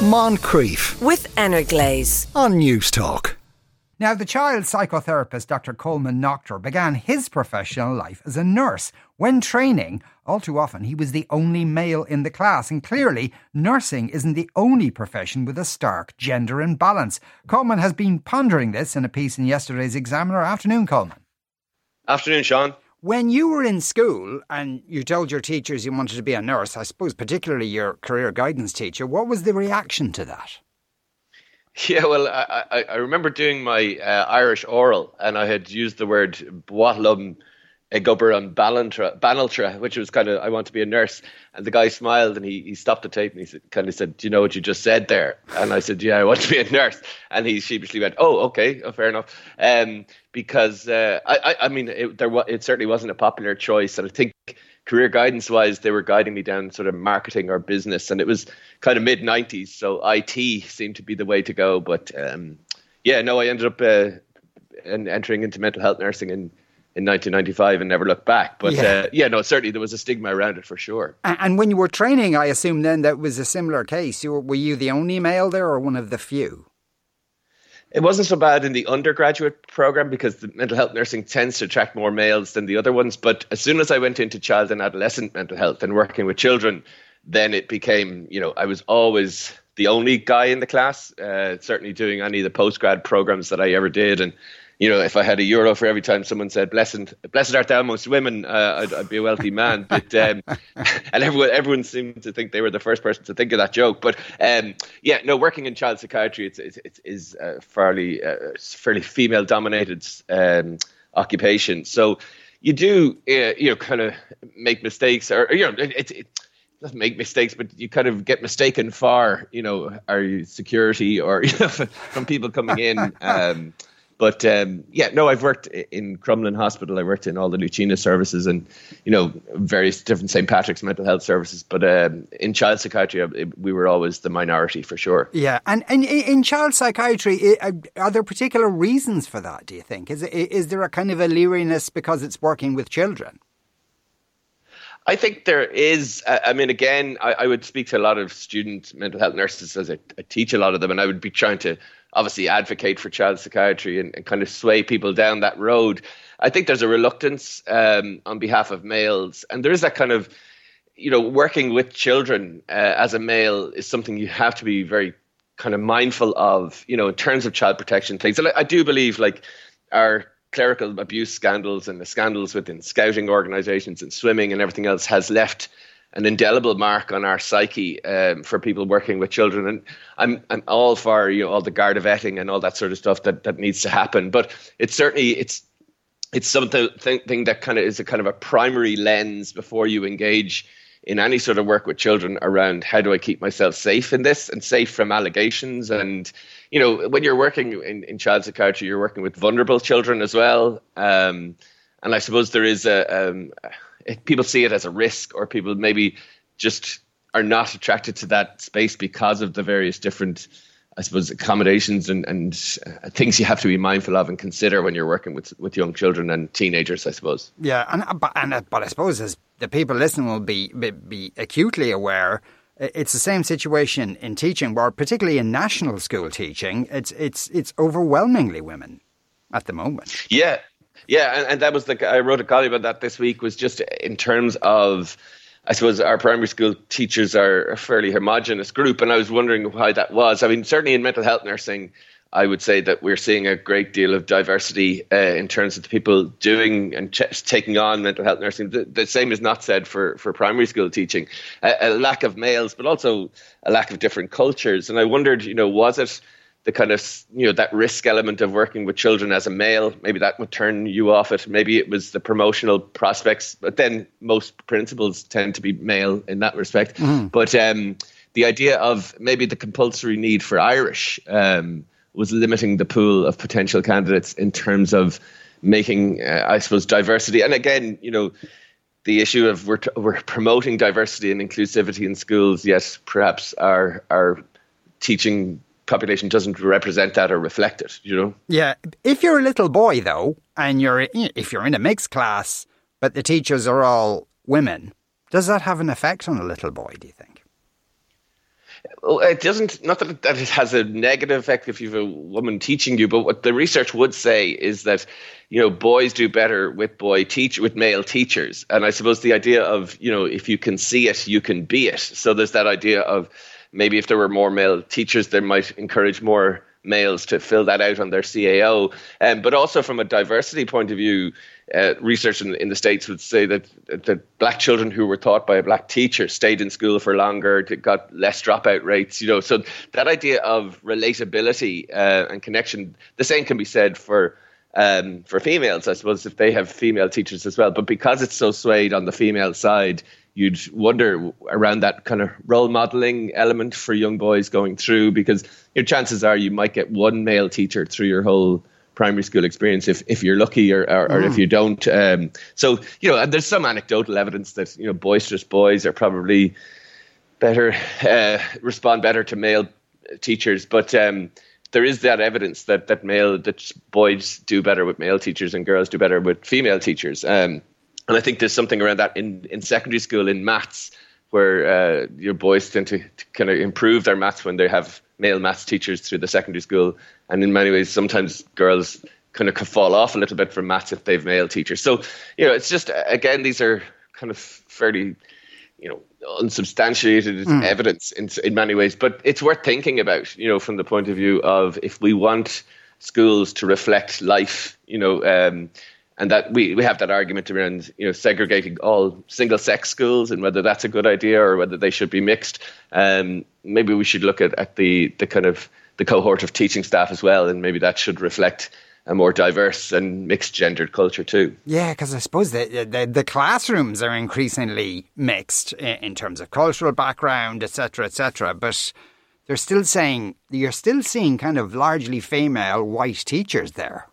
Moncrieff with Energlaze. on Newstalk. Now, the child psychotherapist Dr. Colman Noctor began his professional life as a nurse. When training, all too often he was the only male in the class, and clearly, nursing isn't the only profession with a stark gender imbalance. Colman has been pondering this in a piece in yesterday's Examiner. Afternoon, Colman. Afternoon, Sean. When you were in school and you told your teachers you wanted to be a nurse, I suppose particularly your career guidance teacher, what was the reaction to that? Yeah, well, I, I, I remember doing my uh, Irish oral, and I had used the word "boatlum egober and banaltra, which was kind of I want to be a nurse. And the guy smiled and he, he stopped the tape and he said, kind of said, "Do you know what you just said there?" And I said, "Yeah, I want to be a nurse." And he sheepishly went, "Oh, okay, oh, fair enough." Um, because uh, I, I, I mean, it, there was, it certainly wasn't a popular choice, and I think career guidance wise, they were guiding me down sort of marketing or business, and it was kind of mid '90s, so IT seemed to be the way to go. But um, yeah, no, I ended up uh, entering into mental health nursing in in 1995 and never looked back. But Yeah. uh, yeah, no, certainly there was a stigma around it for sure. And when you were training, I assume then that was a similar case. You were, were you the only male there or one of the few? It wasn't so bad in the undergraduate program because the mental health nursing tends to attract more males than the other ones. But as soon as I went into child and adolescent mental health and working with children, then it became, you know, I was always the only guy in the class, uh, certainly doing any of the postgrad programs that I ever did. And, you know, if I had a euro for every time someone said, blessed, blessed art thou amongst women, uh, I'd, I'd be a wealthy man. But, um, and everyone, everyone seemed to think they were the first person to think of that joke. But, um, yeah, no, working in child psychiatry, it's, it's, it is a fairly, uh, fairly female dominated, um, occupation. So you do, uh, you know, kind of make mistakes or, you know, it, it, it doesn't make mistakes, but you kind of get mistaken for, you know, are you security or, you know, from people coming in. Um, but um, yeah, no, I've worked in Crumlin Hospital. I worked in all the Lucena services and, you know, various different St. Patrick's mental health services. But um, in child psychiatry, uh, we were always the minority for sure. Yeah, and, and in child psychiatry, are there particular reasons for that, do you think? Is, is there a kind of a leeriness because it's working with children? I think there is. I I mean, again, I, I would speak to a lot of student mental health nurses as I, I teach a lot of them, and I would be trying to obviously advocate for child psychiatry and, and kind of sway people down that road. I think there's a reluctance um, on behalf of males, and there is that kind of, you know, working with children uh, as a male is something you have to be very kind of mindful of, you know, in terms of child protection things. And I, I do believe, like, our clerical abuse scandals and the scandals within scouting organizations and swimming and everything else has left an indelible mark on our psyche um, for people working with children. And I'm I'm all for you know all the Garda vetting and all that sort of stuff that that needs to happen. But it's certainly it's it's something thing, thing that kind of is a kind of a primary lens before you engage in any sort of work with children around how do I keep myself safe in this and safe from allegations and you know when you're working in, in child psychiatry you're working with vulnerable children as well um, and I suppose there is a um, it, people see it as a risk or people maybe just are not attracted to that space because of the various different I suppose accommodations and, and uh, things you have to be mindful of and consider when you're working with with young children and teenagers. I suppose. Yeah, and uh, but, and, uh, but I suppose as the people listening will be, be be acutely aware, it's the same situation in teaching, where particularly in national school teaching, it's it's it's overwhelmingly women at the moment. Yeah, yeah, and, and that was the I wrote a column about that this week. Was just in terms of. I suppose our primary school teachers are a fairly homogenous group, and I was wondering why that was. I mean, certainly in mental health nursing, I would say that we're seeing a great deal of diversity uh, in terms of the people doing and ch- taking on mental health nursing. The, the same is not said for, for primary school teaching. A, a lack of males, but also a lack of different cultures. And I wondered, you know, was it the kind of you know that risk element of working with children as a male maybe that would turn you off it maybe it was the promotional prospects but then most principals tend to be male in that respect. But um, the idea of maybe the compulsory need for irish um, was limiting the pool of potential candidates in terms of making uh, i suppose diversity. And again you know the issue of we're, t- we're promoting diversity and inclusivity in schools yet perhaps our our teaching population doesn't represent that or reflect it you know Yeah, if you're a little boy though, and you're if you're in a mixed class, but the teachers are all women, does that have an effect on a little boy? Do you think? Well, it doesn't. Not that that it has a negative effect if you have a woman teaching you, but what the research would say is that you know boys do better with boy teach with male teachers, and I suppose the idea of you know if you can see it, you can be it. So there's that idea of maybe if there were more male teachers, they might encourage more males to fill that out on their CAO. Um, but also from a diversity point of view, uh, research in, in, the states would say that that black children who were taught by a black teacher stayed in school for longer, got less dropout rates. You know, so that idea of relatability uh, and connection. The same can be said for. Um, for females, I suppose, if they have female teachers as well. But because it's so swayed on the female side, you'd wonder around that kind of role modeling element for young boys going through because your chances are you might get one male teacher through your whole primary school experience if, if you're lucky or, or, or if mm. you don't. Um, so, you know, and there's some anecdotal evidence that, you know, boisterous boys are probably better, uh, respond better to male teachers. But um, there is that evidence that, that male, that boys do better with male teachers and girls do better with female teachers. Um, and I think there's something around that in, in secondary school in maths where uh, your boys tend to, to kind of improve their maths when they have male maths teachers through the secondary school. And in many ways, sometimes girls kind of fall off a little bit from maths if they've male teachers. So, you know, it's just, again, these are kind of fairly, you know, unsubstantiated mm. evidence in, in many ways, but it's worth thinking about, you know, from the point of view of if we want schools to reflect life, you know, um, and that we, we have that argument around you know segregating all single sex schools and whether that's a good idea or whether they should be mixed. Um, maybe we should look at, at the the kind of the cohort of teaching staff as well, and maybe that should reflect a more diverse and mixed gendered culture too. Yeah, because I suppose the, the, the classrooms are increasingly mixed in, terms of cultural background, etc., etc. But they're still saying you're still seeing kind of largely female white teachers there.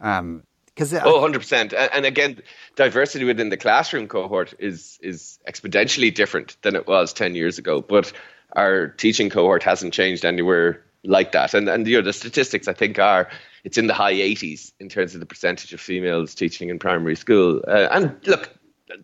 Um, because uh, oh, 100%. And again, diversity within the classroom cohort is is exponentially different than it was 10 years ago. But our teaching cohort hasn't changed anywhere like that. And and you know the statistics I think are it's in the high 80s in terms of the percentage of females teaching in primary school. Uh, and look,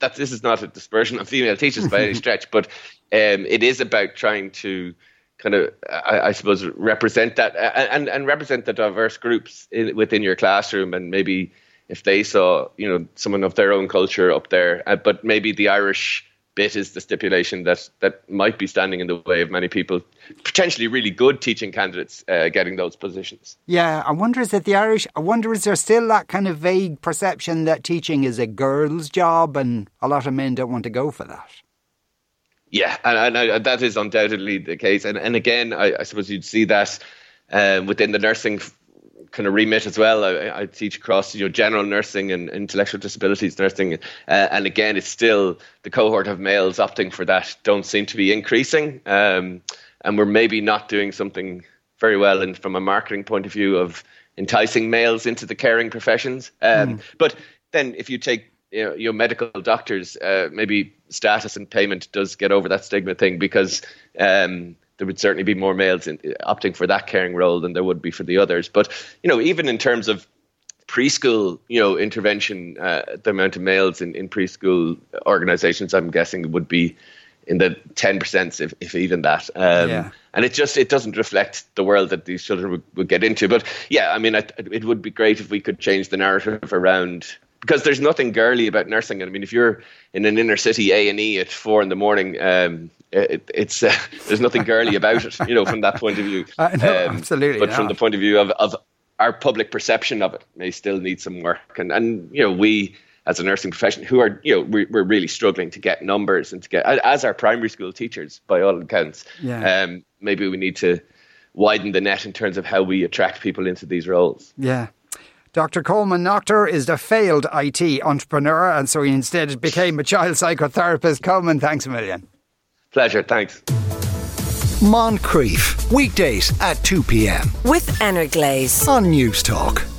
that this is not a dispersion of female teachers by any stretch, but um, it is about trying to kind of, I, I suppose, represent that and, and represent the diverse groups in, within your classroom and maybe if they saw you know someone of their own culture up there, uh, but maybe the Irish bit is the stipulation that that might be standing in the way of many people, potentially really good teaching candidates uh, getting those positions. Yeah, I wonder is it the Irish? I wonder is there still that kind of vague perception that teaching is a girl's job, and a lot of men don't want to go for that. Yeah, and, and, and that is undoubtedly the case. And and again, I, I suppose you'd see that um, within the nursing kind of remit as well. I, I, teach across you know general nursing and intellectual disabilities nursing, uh, and again, it's still the cohort of males opting for that don't seem to be increasing, um, and we're maybe not doing something very well in, from a marketing point of view of enticing males into the caring professions. Um, mm. But then, if you take you know, your medical doctors, uh, maybe status and payment does get over that stigma thing because. Um, there would certainly be more males in, opting for that caring role than there would be for the others. But you know, even in terms of preschool, you know, intervention, uh, the amount of males in, in preschool organisations, I'm guessing, would be in the ten percent, if, if even that. Um, yeah. And it just it doesn't reflect the world that these children would, would get into. But yeah, I mean, I, it would be great if we could change the narrative around because there's nothing girly about nursing. I mean, if you're in an inner city A and E at four in the morning, um, it, it's uh, there's nothing girly about it, you know, from that point of view. Uh, no, um, absolutely. But from the point of view of, of our public perception of it, may still need some work. And and you know, we as a nursing profession, who are you know we're, we're really struggling to get numbers and to get as our primary school teachers by all accounts. Yeah. Um, maybe we need to widen the net in terms of how we attract people into these roles. Yeah. Dr. Colman Noctor is the failed IT entrepreneur, and so he instead became a child psychotherapist. Colman, thanks a million. Pleasure, thanks. Moncrieff, weekdays at 2 p.m. With Glaze on Newstalk.